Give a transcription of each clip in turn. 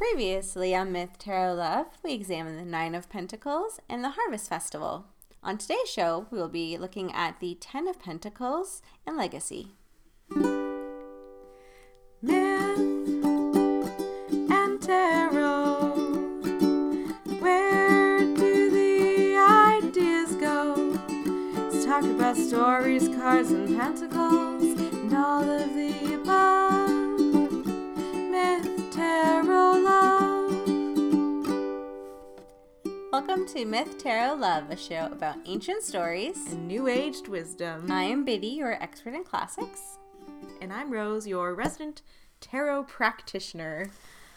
Previously on Myth Tarot Love, we examined the Nine of Pentacles and the Harvest Festival. On today's show, we will be looking at the Ten of Pentacles and Legacy. Myth and tarot. Where do the ideas go? Let's talk about stories, cards, and pentacles, and all of the above. Myth, tarot, Welcome to Myth Tarot Love, a show about ancient stories. And new aged wisdom. I am Biddy, your expert in classics. And I'm Rose, your resident tarot practitioner.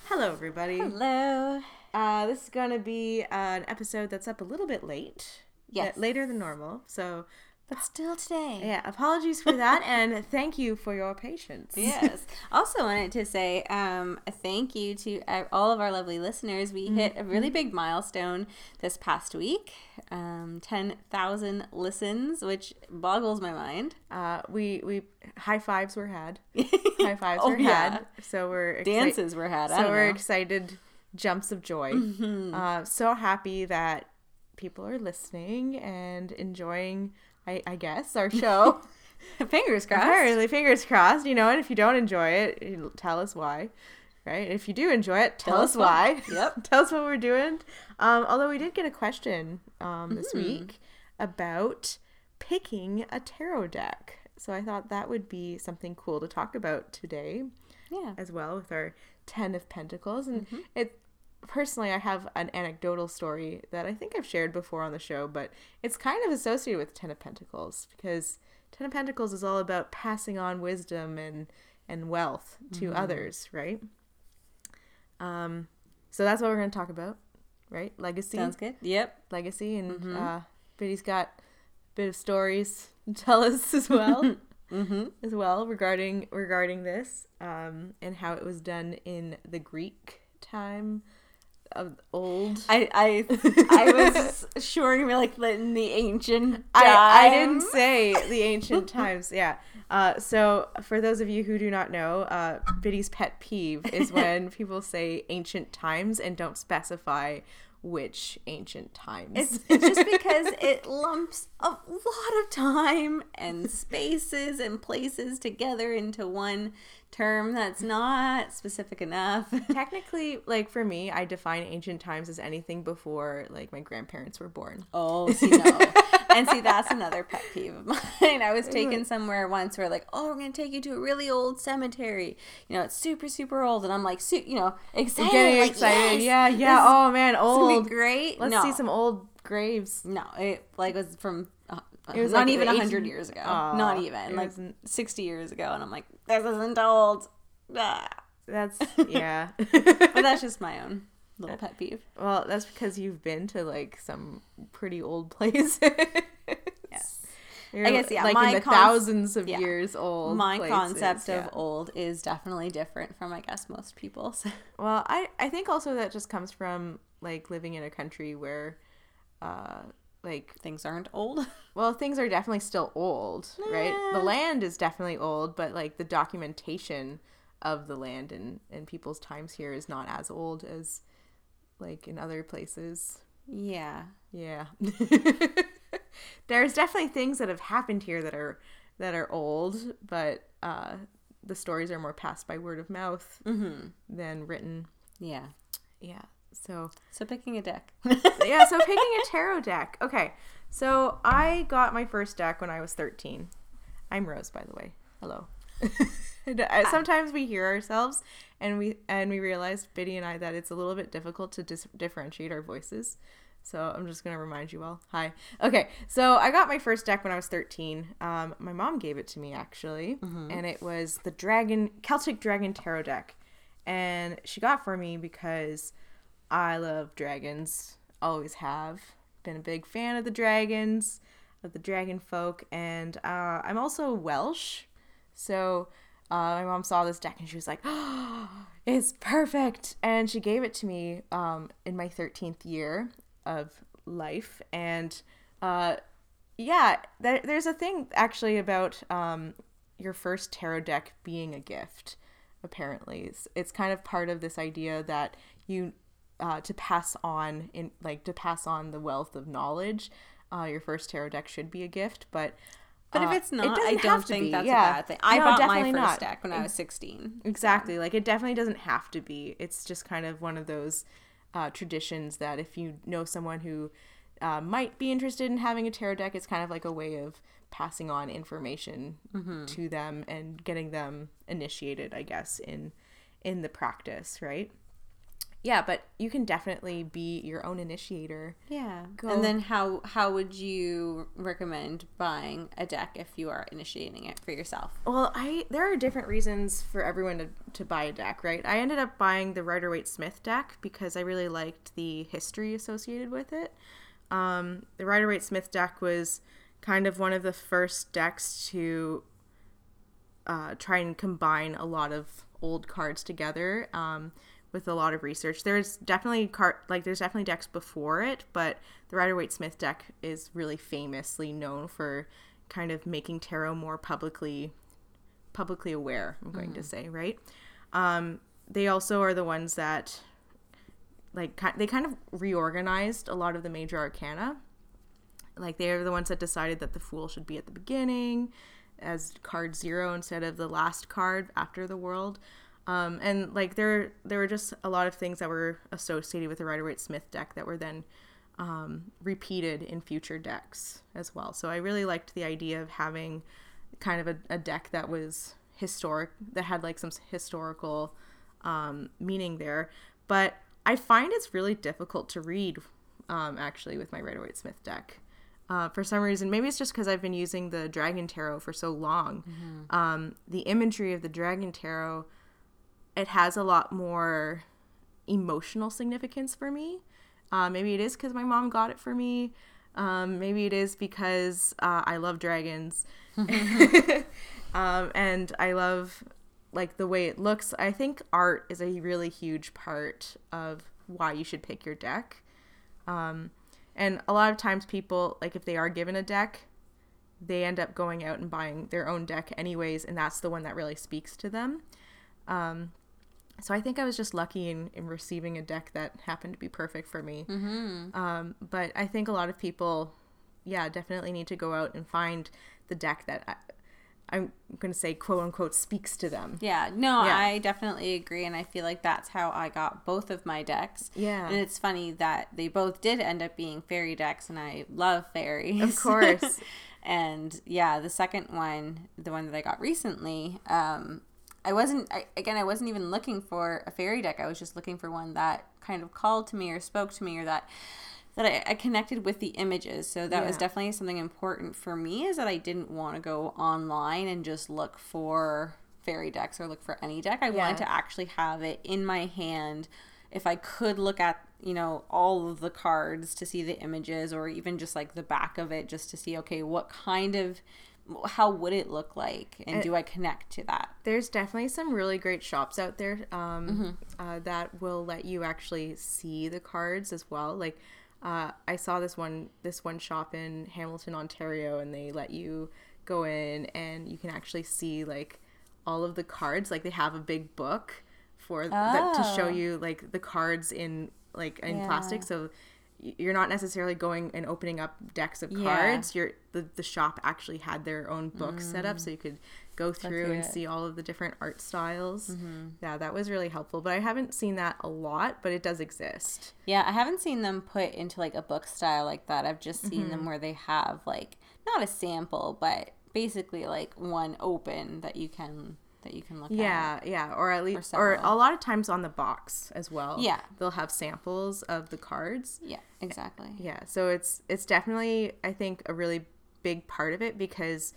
Hello, everybody. Hello. Uh, this is gonna be an episode that's up a little bit late. Yes. Later than normal. So But still today. yeah, apologies for that, and thank you for your patience. yes. Also wanted to say um, a thank you to all of our lovely listeners. We hit a really big milestone this past week, um, ten thousand listens, which boggles my mind. Uh, we we high fives were had. High fives Oh, were yeah. had. So we're exci- Dances were had. So we're know. excited, jumps of joy. Mm-hmm. Uh, so happy that people are listening and enjoying. I, I guess our show. Fingers crossed. Apparently, fingers crossed, you know, and if you don't enjoy it, tell us why. Right? If you do enjoy it, tell, Tell us why. Yep. tell us what we're doing. Um, although we did get a question um, Mm-hmm. this week about picking a tarot deck. So I thought that would be something cool to talk about today Yeah. as well with our 10 of pentacles and Mm-hmm. it personally i have an anecdotal story that i think i've shared before on the show but it's kind of associated with 10 of pentacles because 10 of pentacles is all about passing on wisdom and and wealth to Mm-hmm. others right um so that's what we're going to talk about right legacy Sounds good. Yep. legacy and Mm-hmm. uh biddy's got a bit of stories to tell us as well Mm-hmm. as well regarding regarding this um, and how it was done in the Greek time of old. I I I was sure you were like in the ancient. I, I didn't say the ancient times. Yeah. Uh, so for those of you who do not know, uh, Biddy's pet peeve is when people say ancient times and don't specify which ancient times. It's, it's just because it lumps a lot of time and spaces and places together into one term that's not specific enough. Technically, like for me, I define ancient times as anything before like my grandparents were born. Oh, see, no. and see, that's another pet peeve of mine. I was taken somewhere once where, like, oh, we're going to take you to a really old cemetery. You know, it's super, super old. And I'm like, su- you know, excited. Getting like, excited. yes, yeah, yeah. Oh man, gonna old. be great. Let's no. see some old graves. No, it like was from It was not like even the a hundred years ago. Not even like wasn't- sixty years ago, and I'm like, this isn't old. Ah. That's yeah. But that's just my own little pet peeve. well, that's because you've been to like some pretty old places. Yes. You're, I guess, yeah, like my in the cons- thousands of yeah. years old. my places, concept yeah. of old is definitely different from I guess most people. So. Well, I I think also that just comes from like living in a country where, uh, like Things aren't old. well things are definitely still old, right? The land is definitely old, but like the documentation of the land and and people's times here is not as old as like in other places. Yeah. Yeah. There's definitely things that have happened here that are that are old, but uh the stories are more passed by word of mouth Mm-hmm. than written. Yeah. Yeah. So So picking a deck. yeah, so picking a tarot deck. Okay. So I got my first deck when I was 13. I'm Rose, by the way. Hello. Uh, Sometimes we hear ourselves and we and we realize Biddy and I that it's a little bit difficult to dis- differentiate our voices. So I'm just gonna remind you all. Hi. Okay. So I got my first deck when I was 13. Um, my mom gave it to me actually, and it was the Dragon Celtic Dragon Tarot deck, and she got for me because I love dragons. Always have been a big fan of the dragons, of the dragon folk, and uh, I'm also Welsh. So uh, my mom saw this deck and she was like, oh, "It's perfect!" And she gave it to me um, in my 13th year of life. And uh, yeah, there, there's a thing actually about um, your first tarot deck being a gift. apparently it's, it's kind of part of this idea that you uh, to pass on in like to pass on the wealth of knowledge uh, your first tarot deck should be a gift but But uh, if it's it not, I doesn't don't think be. that's Yeah. a bad thing. I No, bought my first not. deck when I was 16. Exactly. Like it definitely doesn't have to be. It's just kind of one of those uh, traditions that if you know someone who uh, might be interested in having a tarot deck, it's kind of like a way of passing on information to them and getting them initiated, I guess, in in the practice, right? Yeah, but you can definitely be your own initiator. Yeah. Go- And then how how would you recommend buying a deck if you are initiating it for yourself? Well, I there are different reasons for everyone to, to buy a deck, right? I ended up buying the Rider Waite Smith deck because I really liked the history associated with it. Um, the Rider Waite Smith deck was kind of one of the first decks to uh, try and combine a lot of old cards together um, with a lot of research. There's definitely card like there's definitely decks before it, but the Rider Waite Smith deck is really famously known for kind of making tarot more publicly publicly aware. I'm going to say right. Um, they also are the ones that like they kind of reorganized a lot of the major arcana. Like they are the ones that decided that the fool should be at the beginning as card zero instead of the last card after the world. Um, and like there there were just a lot of things that were associated with the Rider Waite Smith deck that were then um, repeated in future decks as well. So I really liked the idea of having kind of a, a deck that was historic that had like some historical um, meaning there. But I find it's really difficult to read um, actually with my Rider Waite Smith deck. Uh, for some reason, maybe it's just because I've been using the Dragon Tarot for so long. Um, the imagery of the Dragon Tarot, it has a lot more emotional significance for me. Uh, maybe it is because my mom got it for me. Um, maybe it is because uh, I love dragons, um, and I love like the way it looks. I think art is a really huge part of why you should pick your deck. Um, and a lot of times, people like if they are given a deck, they end up going out and buying their own deck anyways, and that's the one that really speaks to them. Um, so I think I was just lucky in, in receiving a deck that happened to be perfect for me. Mm-hmm. Um, but I think a lot of people, yeah, definitely need to go out and find the deck that I, I'm going to say, quote unquote, speaks to them. Yeah, no, Yeah. I definitely agree, and I feel like that's how I got both of my decks. Yeah. and it's funny that they both did end up being fairy decks, and I love fairies, Of course. and yeah, the second one, the one that I got recently, um, I wasn't I, again, I wasn't even looking for a fairy deck. I was just looking for one that kind of called to me or spoke to me or that that I, I connected with the images. So that was definitely something important for me is that I didn't want to go online and just look for fairy decks or look for any deck. I Yeah. wanted to actually have it in my hand. If I could look at, you know, all of the cards to see the images or even just like the back of it just to see, okay, what kind of, how would it look like? And do I connect to that? There's definitely some really great shops out there um, uh, that will let you actually see the cards as well. Like uh, I saw this one this one shop in Hamilton, Ontario, and they let you go in and you can actually see like all of the cards. Like they have a big book for that to show Oh. you like the cards in like in Yeah. plastic. So you're not necessarily going and opening up decks of Yeah. cards. You're the, the shop actually had their own book set up so you could go through and see all of the different art styles. Yeah, that was really helpful. But I haven't seen that a lot, but it does exist. Yeah, I haven't seen them put into like a book style like that. I've just seen Mm-hmm. them where they have like not a sample, but basically like one open that you can that you can look at. Yeah, yeah, or at least, or, several. a lot of times on the box as well. Yeah. they'll have samples of the cards. Yeah, exactly. Yeah, so it's it's definitely I think a really big part of it because,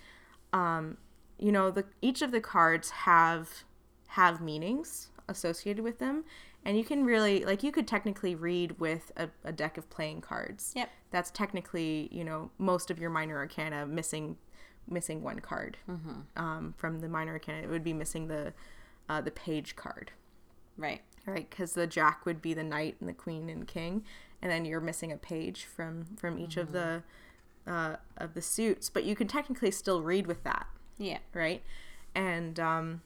um, you know the each of the cards have have meanings associated with them, and you can really like you could technically read with a, a deck of playing cards. Yep. That's technically you know most of your minor arcana missing missing one card um, from the minor arcana. It would be missing the uh, the page card Right. right because the jack would be the knight and the queen and king and then you're missing a page from from each of the uh, of the suits but you can technically still read with that Yeah. right and um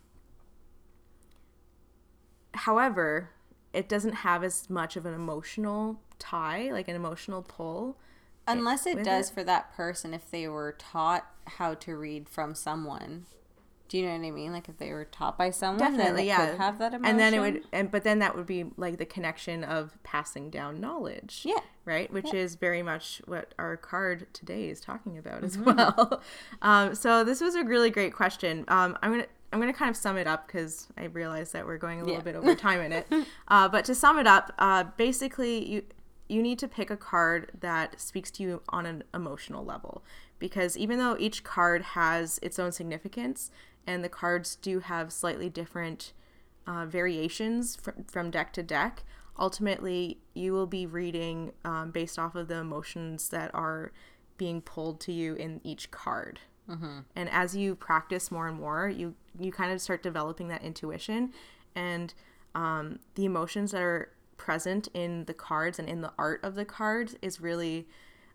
however, it doesn't have as much of an emotional tie, like an emotional pull. Unless it does it. for that person if they were taught how to read from someone. Do you know what I mean? Like if they were taught by someone, Definitely, yeah. could have that emotion. And then it would, and but then that would be like the connection of passing down knowledge. Yeah. right? Which is very much what our card today is talking about as Mm-hmm. well. Um, so this was a really great question. Um, I'm gonna I'm gonna kind of sum it up because I realize that we're going a little Yeah. bit over time in it. Uh, but to sum it up, uh, basically you you need to pick a card that speaks to you on an emotional level because even though each card has its own significance and the cards do have slightly different uh, variations fr- from deck to deck. Ultimately, you will be reading um, based off of the emotions that are being pulled to you in each card. And as you practice more and more, you you kind of start developing that intuition, and um, the emotions that are present in the cards and in the art of the cards is really,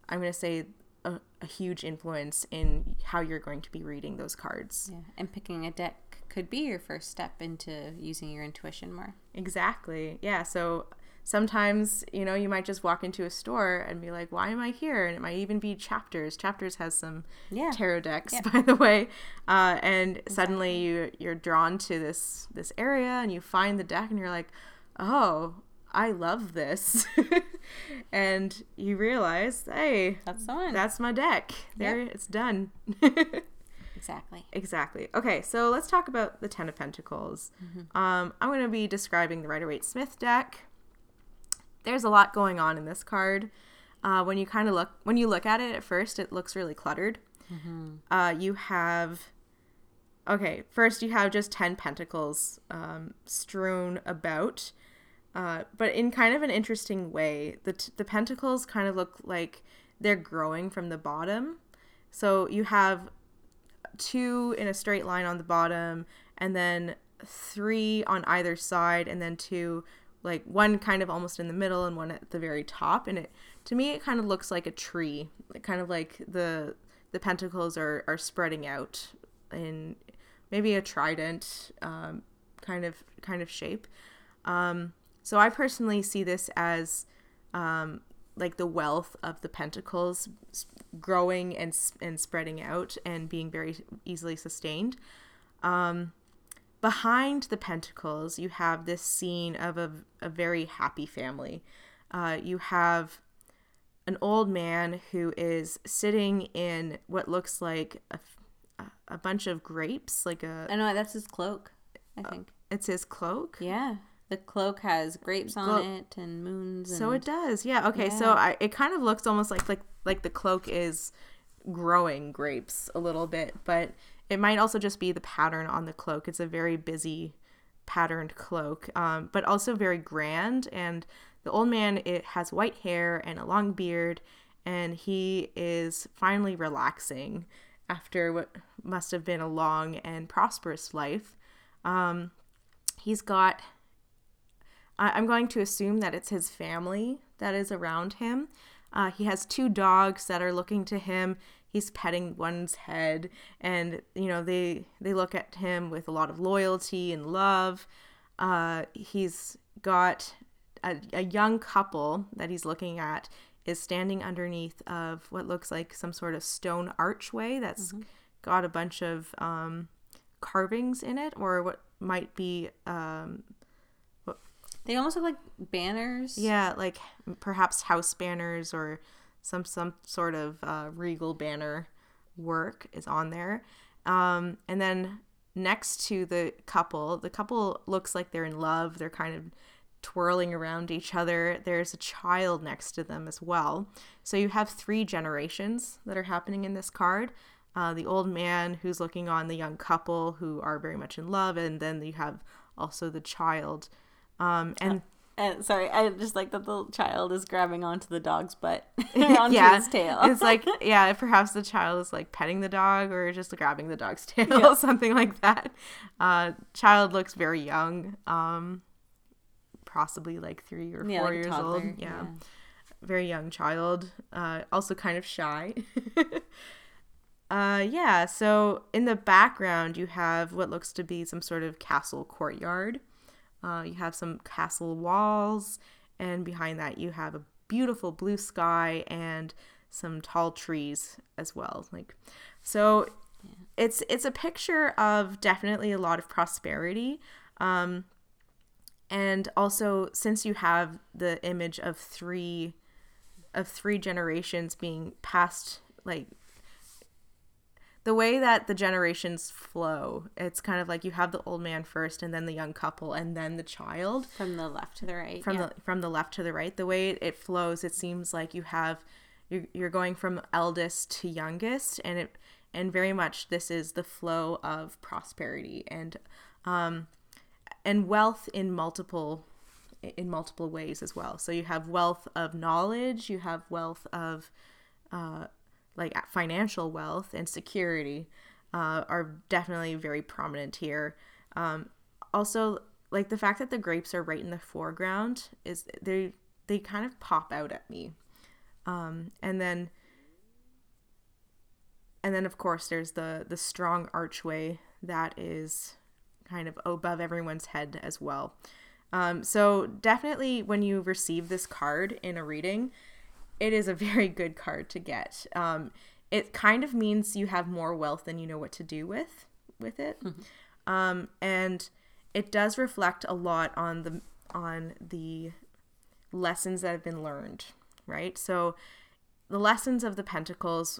I'm going to say, a, a huge influence in how you're going to be reading those cards. Yeah. And picking a deck could be your first step into using your intuition more. Exactly. Yeah. So sometimes, you know, you might just walk into a store and be like, why am I here? And it might even be Chapters. Chapters has some Yeah. tarot decks, by the way. Uh, and suddenly you, you're drawn to this, this area and you find the deck and you're like, oh, I love this. and you realize, hey, That's the one. that's my deck. There, it's done. exactly. Exactly. Okay, so let's talk about the Ten of Pentacles. Um, I'm going to be describing the Rider Waite Smith deck. There's a lot going on in this card. Uh, when you kind of look, when you look at it at first, it looks really cluttered. Uh, you have, okay, first you have just ten pentacles um, strewn about, uh, but in kind of an interesting way. The t- the pentacles kind of look like they're growing from the bottom. So you have two in a straight line on the bottom and then three on either side and then two like one kind of almost in the middle and one at the very top and it to me it kind of looks like a tree like kind of like the the pentacles are are spreading out in maybe a trident um, kind of kind of shape um, so i personally see this as um, like the wealth of the pentacles growing and and spreading out and being very easily sustained. Um, behind the pentacles, you have this scene of a, a very happy family. Uh, you have an old man who is sitting in what looks like a bunch of grapes, like a I know that's his cloak. I think. it's his cloak. Yeah. The cloak has grapes on it and moons. And So it does, yeah. Okay, so I, it kind of looks almost like like like the cloak is growing grapes a little bit, but it might also just be the pattern on the cloak. It's a very busy patterned cloak, um, but also very grand. And the old man it has white hair and a long beard, and he is finally relaxing after what must have been a long and prosperous life. Um, he's got I- I'm going to assume that it's his family that is around him. Uh, he has two dogs that are looking to him. He's petting one's head, and you know they they look at him with a lot of loyalty and love. Uh, he's got a, a young couple that he's looking at is standing underneath of what looks like some sort of stone archway that's got a bunch of um, carvings in it, or what might be um, They almost look like banners. yeah, like perhaps house banners or some some sort of uh, regal banner work is on there. Um, and then next to the couple, the couple looks like they're in love. They're kind of twirling around each other. There's a child next to them as well. So you have three generations that are happening in this card. Uh, the old man who's looking on the young couple who are very much in love, and then you have also the child. Um, and And sorry, I just like that the child is grabbing onto the dog's butt, onto yeah, his tail. it's like yeah, perhaps the child is like petting the dog or just grabbing the dog's tail, something like that. Uh, child looks very young, um, possibly like three or yeah, four like years old. Yeah. very young child. Uh, also kind of shy. uh, yeah. So in the background, you have what looks to be some sort of castle courtyard. Uh, you have some castle walls, and behind that you have a beautiful blue sky and some tall trees as well. Like, so it's it's a picture of definitely a lot of prosperity. Um, and also since you have the image of three of three generations being passed like the way that the generations flow it's kind of like you have the old man first and then the young couple and then the child. From the left to the right from yeah. the from the left to the right. The way it flows it seems like you have you're, you're going from eldest to youngest and it and very much this is the flow of prosperity and um and wealth in multiple in multiple ways as well. So you have wealth of knowledge you have wealth of uh like financial wealth and security uh, are definitely very prominent here. Um also like the fact that the grapes are right in the foreground is they they kind of pop out at me. Um and then and then of course there's the the strong archway that is kind of above everyone's head as well. Um, so definitely when you receive this card in a reading it is a very good card to get. Um, it kind of means you have more wealth than you know what to do with with it. Mm-hmm. um, and it does reflect a lot on the on the lessons that have been learned right? So the lessons of the pentacles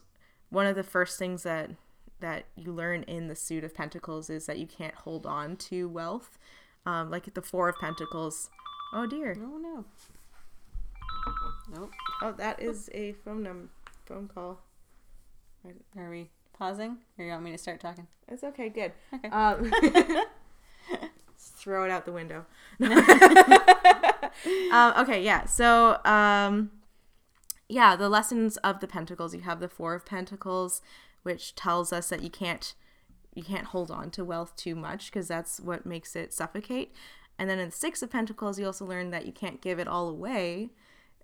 one of the first things that that you learn in the suit of pentacles is that you can't hold on to wealth. Um, like the four of pentacles. Oh dear. Oh no nope. Oh that is a phone number phone call. Are we pausing? Or you want me to start talking? It's okay good. Okay. Um, throw it out the window. Um, okay yeah so um, yeah, the lessons of the pentacles. You have the four of pentacles, which tells us that you can't you can't hold on to wealth too much because that's what makes it suffocate. And then in the six of pentacles, you also learn that you can't give it all away,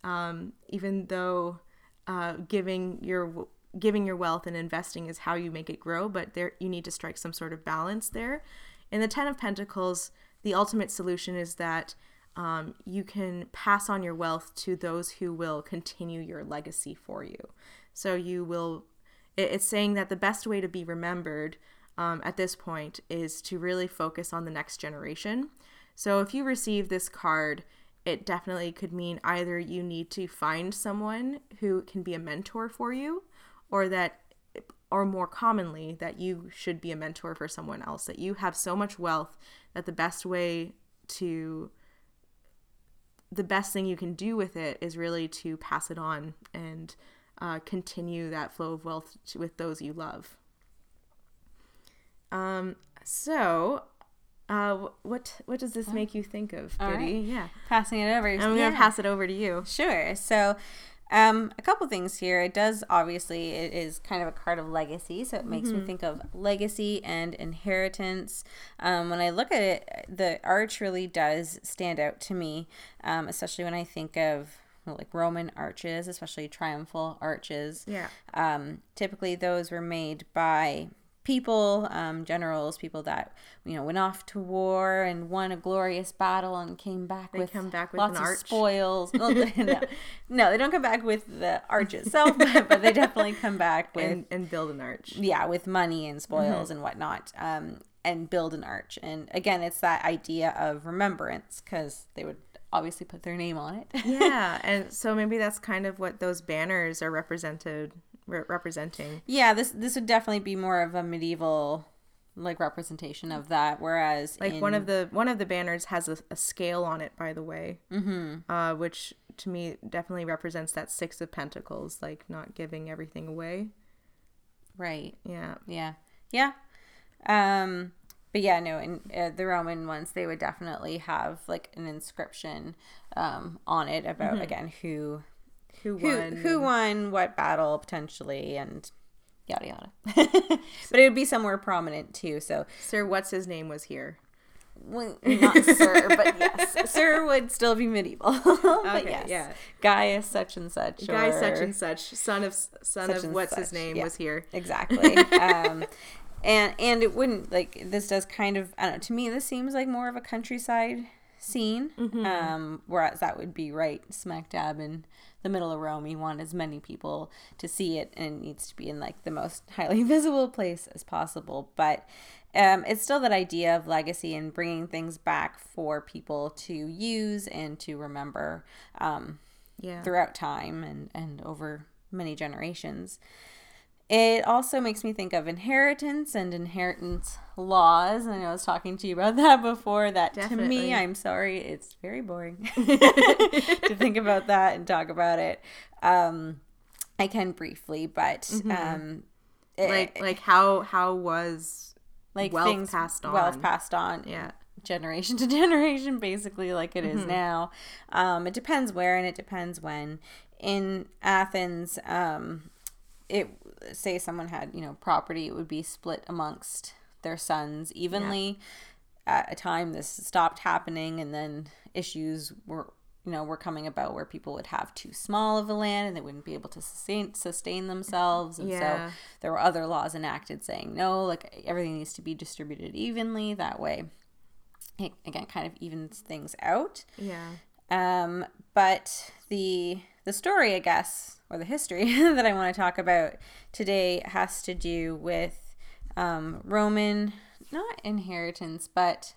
um, even though uh, giving your giving your wealth and investing is how you make it grow. But there, you need to strike some sort of balance there. In the ten of pentacles, the ultimate solution is that um, you can pass on your wealth to those who will continue your legacy for you. So you will, it's saying that the best way to be remembered um, at this point is to really focus on the next generation. So if you receive this card, it definitely could mean either you need to find someone who can be a mentor for you, or that, or more commonly, that you should be a mentor for someone else, that you have so much wealth that the best way to the best thing you can do with it is really to pass it on and uh, continue that flow of wealth with those you love. Um, so, uh, what what does this make you think of, Biddy? Right. Yeah, passing it over. I'm gonna pass it over to you. Sure. So, um, a couple things here. It does obviously it is kind of a card of legacy, so it makes mm-hmm. me think of legacy and inheritance. Um, when I look at it, the arch really does stand out to me, um, especially when I think of well, like Roman arches, especially triumphal arches. Yeah. Um, typically, those were made by people, um, generals, people that you know went off to war and won a glorious battle and came back they with come back with lots of arch. spoils. no, no, they don't come back with the arch itself, but, but they definitely come back with and, and, build an arch. Yeah, with money and spoils mm-hmm. and whatnot, um, and build an arch. And again, it's that idea of remembrance because they would obviously put their name on it. yeah, and so maybe that's kind of what those banners are represented re- representing. Yeah, this this would definitely be more of a medieval like representation of that whereas like in... one of the one of the banners has a, a scale on it by the way mm-hmm. uh, which to me definitely represents that six of pentacles like not giving everything away right yeah yeah yeah um but yeah no in uh, the roman ones they would definitely have like an inscription um on it about mm-hmm. again who who won, who, who won what battle potentially, and yada yada. but it would be somewhere prominent too. So Sir, what's his name was here. Well, not Sir, but yes, Sir would still be medieval. but okay, yes, yeah. Gaius such and such. Guy such and such, son of son of what's such. his name yeah, was here. Exactly. um, and and it wouldn't like this does kind of I don't know. To me, this seems like more of a countryside scene. Um, whereas that would be right smack dab in the middle of Rome. You want as many people to see it, and it needs to be in like the most highly visible place as possible. But um, it's still that idea of legacy and bringing things back for people to use and to remember um, Yeah. throughout time and, and over many generations. It also makes me think of inheritance and inheritance laws. And I was talking to you about that before. That to me, I'm sorry, it's very boring to think about that and talk about it. Um, I can briefly, but um, it- like like how how was like wealth things passed on wealth passed on yeah generation to generation basically like it is Mm-hmm. now um, it depends where and it depends when in athens um, it say someone had you know property it would be split amongst their sons evenly. At a time this stopped happening and then issues were you know were coming about where people would have too small of a land and they wouldn't be able to sustain sustain themselves. And Yeah. so there were other laws enacted saying no like everything needs to be distributed evenly. That way it again kind of evens things out. Yeah. Um, but the the story, I guess, or the history that I want to talk about today has to do with um, Roman, not inheritance, but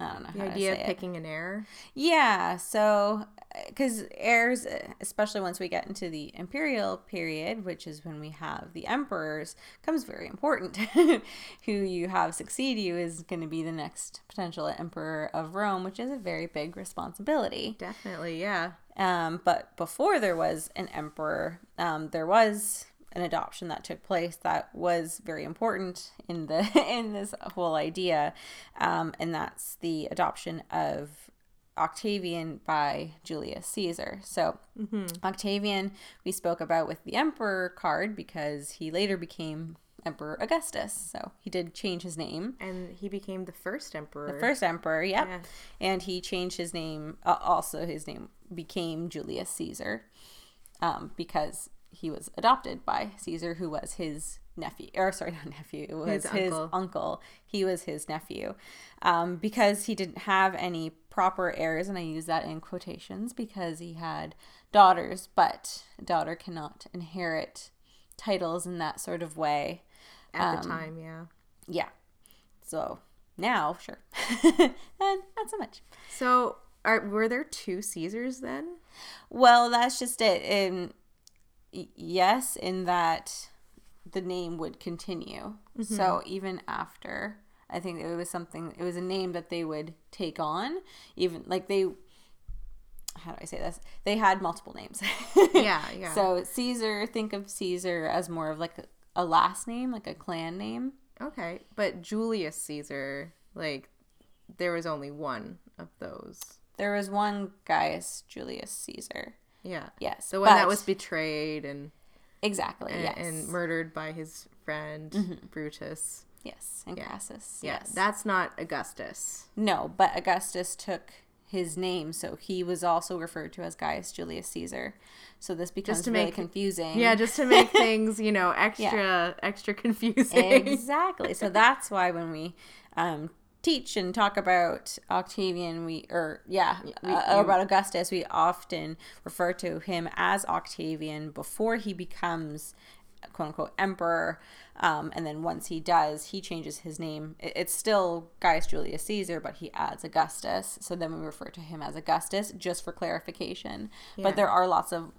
I don't know the how to idea of it. picking an heir Yeah, so because heirs, especially once we get into the imperial period, which is when we have the emperors, comes very important. Who you have succeed you is going to be the next potential emperor of Rome, which is a very big responsibility. definitely yeah Um, but before there was an emperor, um, there was an adoption that took place that was very important in the in this whole idea, um, and that's the adoption of Octavian by Julius Caesar. So Octavian we spoke about with the emperor card because he later became Emperor Augustus. So he did change his name. and he became the first emperor The first emperor, yep. Yeah. And he changed his name. Uh, also, his name became Julius Caesar um, because he was adopted by Caesar, who was his nephew. Or sorry, not nephew. It was His his, uncle. uncle. He was his nephew um, because he didn't have any proper heirs, and I use that in quotations because he had daughters, but a daughter cannot inherit titles in that sort of way. at um, the time yeah Yeah. So now, sure. then not so much. so are, were there two caesars then Well, that's just it. In yes, in that the name would continue. So even after, I think it was something. It was a name that they would take on. Even like they. How do I say this? They had multiple names. yeah yeah So Caesar, think of Caesar as more of like a, last name, like a clan name. okay but julius caesar like there was only one of those There was one Gaius Julius Caesar. yeah Yes, the one that was betrayed and exactly and, yes, Mm-hmm. and murdered by his friend Brutus. Yes, and Crassus. Yeah, yes, that's not Augustus. no, but Augustus took his name, so he was also referred to as Gaius Julius Caesar. So this becomes to really make- confusing. Yeah, just to make things, you know, extra extra confusing. exactly. So that's why when we um, teach and talk about Octavian, we or yeah, we- uh, about Augustus, we often refer to him as Octavian before he becomes quote unquote emperor. Um, and then once he does, he changes his name. It- It's still Gaius Julius Caesar, but he adds Augustus. So then we refer to him as Augustus just for clarification. Yeah. But there are lots of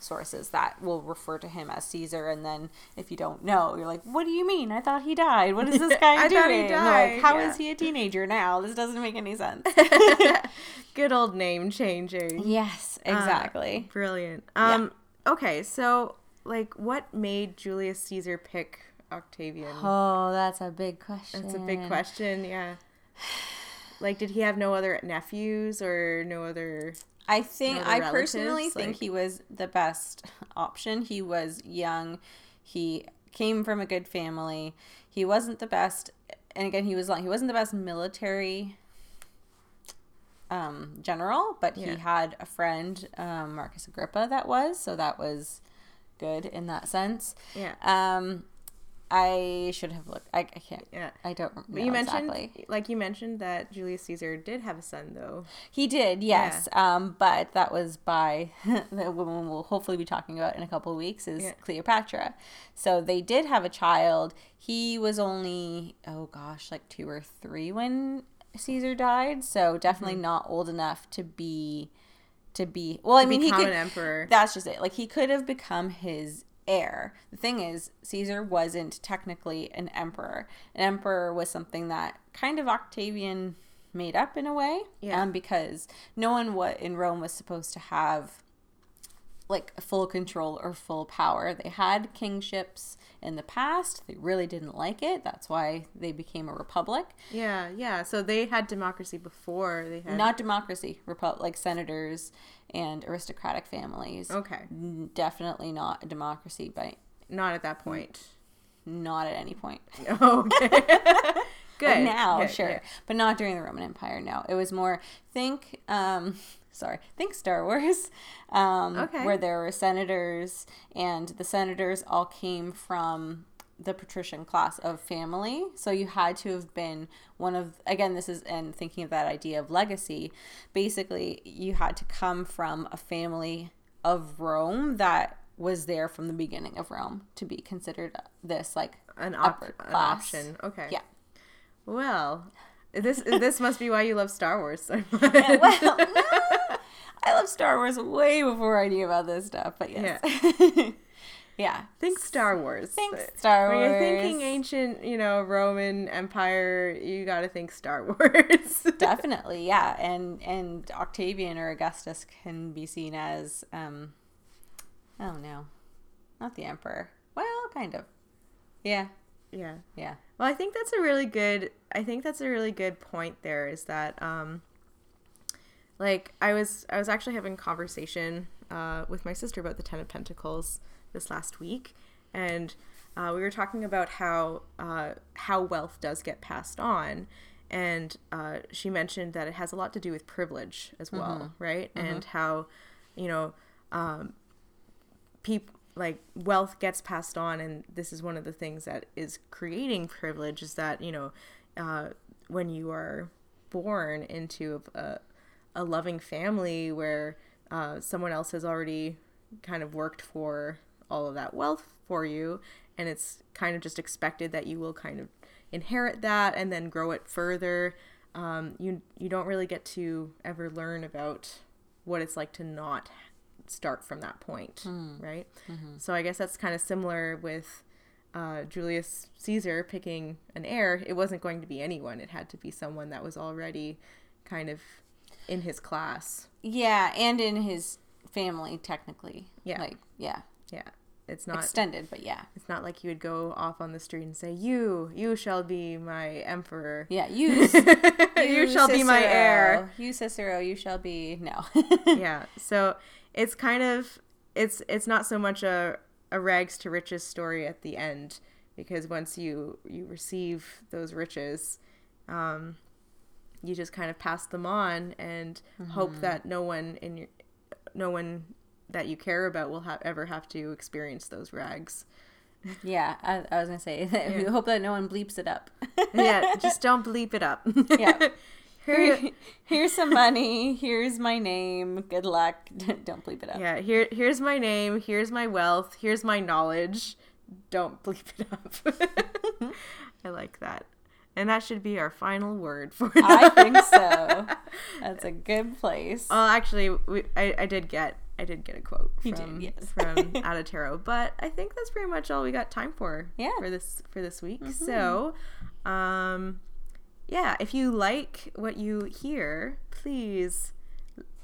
sources that will refer to him as Caesar, and then if you don't know, you're like, "What do you mean? I thought he died. What is this guy I doing? thought he died, Like, how is yeah. he a teenager now? This doesn't make any sense." Good old name changing. yes, Uh, exactly. brilliant. Um okay, so like what made Julius Caesar pick Octavian? oh, that's a big question. That's a big question, yeah. Like did he have no other nephews or no other I think No other I relatives? personally think he was the best option. He was young. He came from a good family. He wasn't the best, and again, he was like he wasn't the best military um, general, but Yeah. he had a friend, um, Marcus Agrippa, that was so that was good in that sense. Yeah. Um, I should have looked. I, I can't. Yeah. I don't But you mentioned, exactly. like you mentioned, that Julius Caesar did have a son, though. He did, yes. Um, but that was by the woman we'll hopefully be talking about in a couple of weeks is Yeah. Cleopatra. So they did have a child. He was only oh gosh, like two or three when Caesar died. So definitely Mm-hmm. not old enough to be to be. Well, I mean, he could. an emperor. That's just it. Like he could have become his heir. The thing is, Caesar wasn't technically an emperor. An emperor was something that kind of Octavian made up in a way. Yeah. Um, because no one what in Rome was supposed to have like full control or full power. They had kingships in the past. They really didn't like it. That's why they became a republic. yeah, yeah. So they had democracy before they had. Not democracy, repu- like senators and aristocratic families. okay, Definitely not a democracy by not at that point. not at any point. okay. Good. But now, Good, sure, but not during the Roman Empire. No, it was more think. Um, sorry, think Star Wars, um, Okay. where there were senators, and the senators all came from the patrician class of family. So you had to have been one of again. This is and thinking of that idea of legacy. Basically, you had to come from a family of Rome that was there from the beginning of Rome to be considered this like An, op- upper an class. option. Okay. Yeah. Well, this this must be why you love Star Wars so much. well, no. I love Star Wars way before I knew about this stuff, but yes. Yeah. Think Star Wars. Think Star Wars. When you're thinking ancient, you know, Roman Empire, you got to think Star Wars. Definitely, yeah. And and Octavian or Augustus can be seen as um I don't know. Not the emperor. Well, kind of. Yeah. yeah. Yeah. Well, I think that's a really good. I think that's a really good point. There is that, um, like, I was I was actually having a conversation uh, with my sister about the Ten of Pentacles this last week, and uh, we were talking about how uh, how wealth does get passed on, and uh, she mentioned that it has a lot to do with privilege as well, right? And how, you know, um, people like wealth gets passed on. And this is one of the things that is creating privilege is that you know uh, when you are born into a, a loving family where uh, someone else has already kind of worked for all of that wealth for you and it's kind of just expected that you will kind of inherit that and then grow it further um, you you don't really get to ever learn about what it's like to not start from that point, right? So I guess that's kind of similar with uh, Julius Caesar picking an heir. It wasn't going to be anyone; it had to be someone that was already kind of in his class. Yeah, and in his family technically. Yeah. Like, yeah. Yeah, it's not. Extended, but yeah. it's not like you would go off on the street and say, "You, you shall be my emperor. Yeah, you you, shall be my heir." You Cicero, you shall be no. yeah so it's kind of it's it's not so much a, a rags to riches story at the end because once you you receive those riches um you just kind of pass them on and hope mm-hmm. that no one in your no one that you care about will have ever have to experience those rags yeah, I, I was gonna say that we hope that no one bleeps it up. yeah just don't bleep it up Yeah. Here, here's some money. Here's my name. Good luck. Don't bleep it up. yeah here here's my name here's my wealth here's my knowledge don't bleep it up i like that and that should be our final word for I think so. That's a good place. well actually we, I, I did get i did get a quote You did, from yes. from Adatero, but i think that's pretty much all we got time for Yeah. for this for this week so um yeah if you like what you hear please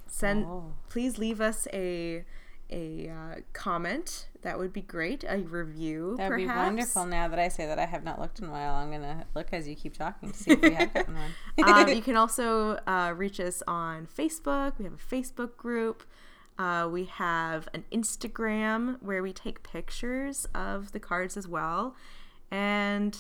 send Oh. please leave us a a uh, comment that would be great a review That would be wonderful. Now that I say that I have not looked in a while, I'm gonna look as you keep talking to see if we have gotten one. um, you can also uh, reach us on Facebook. We have a Facebook group. Uh, we have an Instagram where we take pictures of the cards as well. And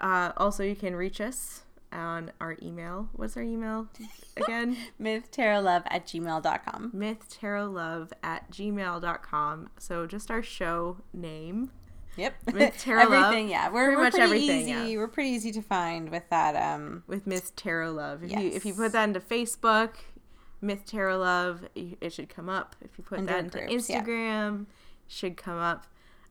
uh, also, you can reach us on our email. What's our email again? MythTarotLove at gmail.com. mythtarotlove at gmail.com. So just our show name. Yep. Myth Tarot Love. everything. Yeah, we're, Pretty we're much pretty everything, easy. yeah. We're pretty easy to find with that. Um, with Myth Tarot Love. If you if you put that into Facebook, Myth Tarot Love, it should come up. If you put Under that into groups, yeah. Instagram, should come up.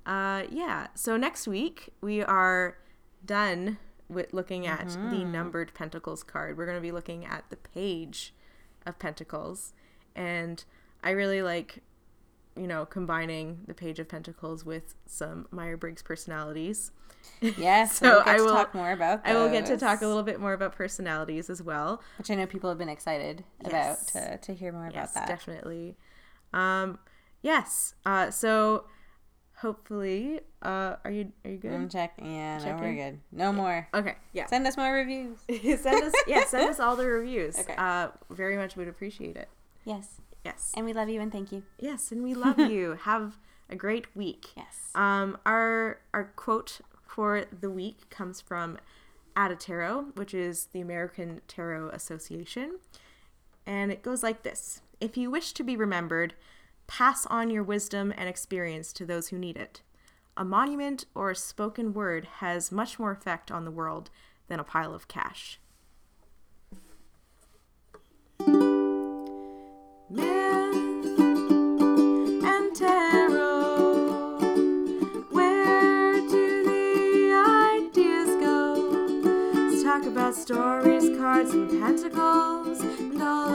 Uh, yeah. So next week we are done with looking at the Mm-hmm. numbered pentacles card. We're going to be looking at the page of pentacles, and I really like, you know, combining the page of pentacles with some Myers-Briggs personalities. yes. So I to will- talk more about. That. I will get to talk a little bit more about personalities as well. which I know people have been excited Yes. about to to hear more Yes, about that. definitely. Um, yes. Uh, so hopefully, uh, are you are you good? I'm checking. Yeah, no, we're good. No more. Okay. Yeah. Send us more reviews. send us yeah send us all the reviews. Okay. Uh, very much would appreciate it. Yes, Yes. and we love you and thank you. Yes, and we love you. Have a great week. Yes. Um, our our quote for the week comes from ATA Tarot, which is the American Tarot Association, and it goes like this: If you wish to be remembered, pass on your wisdom and experience to those who need it. A monument or a spoken word has much more effect on the world than a pile of cash. Myth and. Where do the ideas go? Let's talk about stories, cards, and pentacles, and all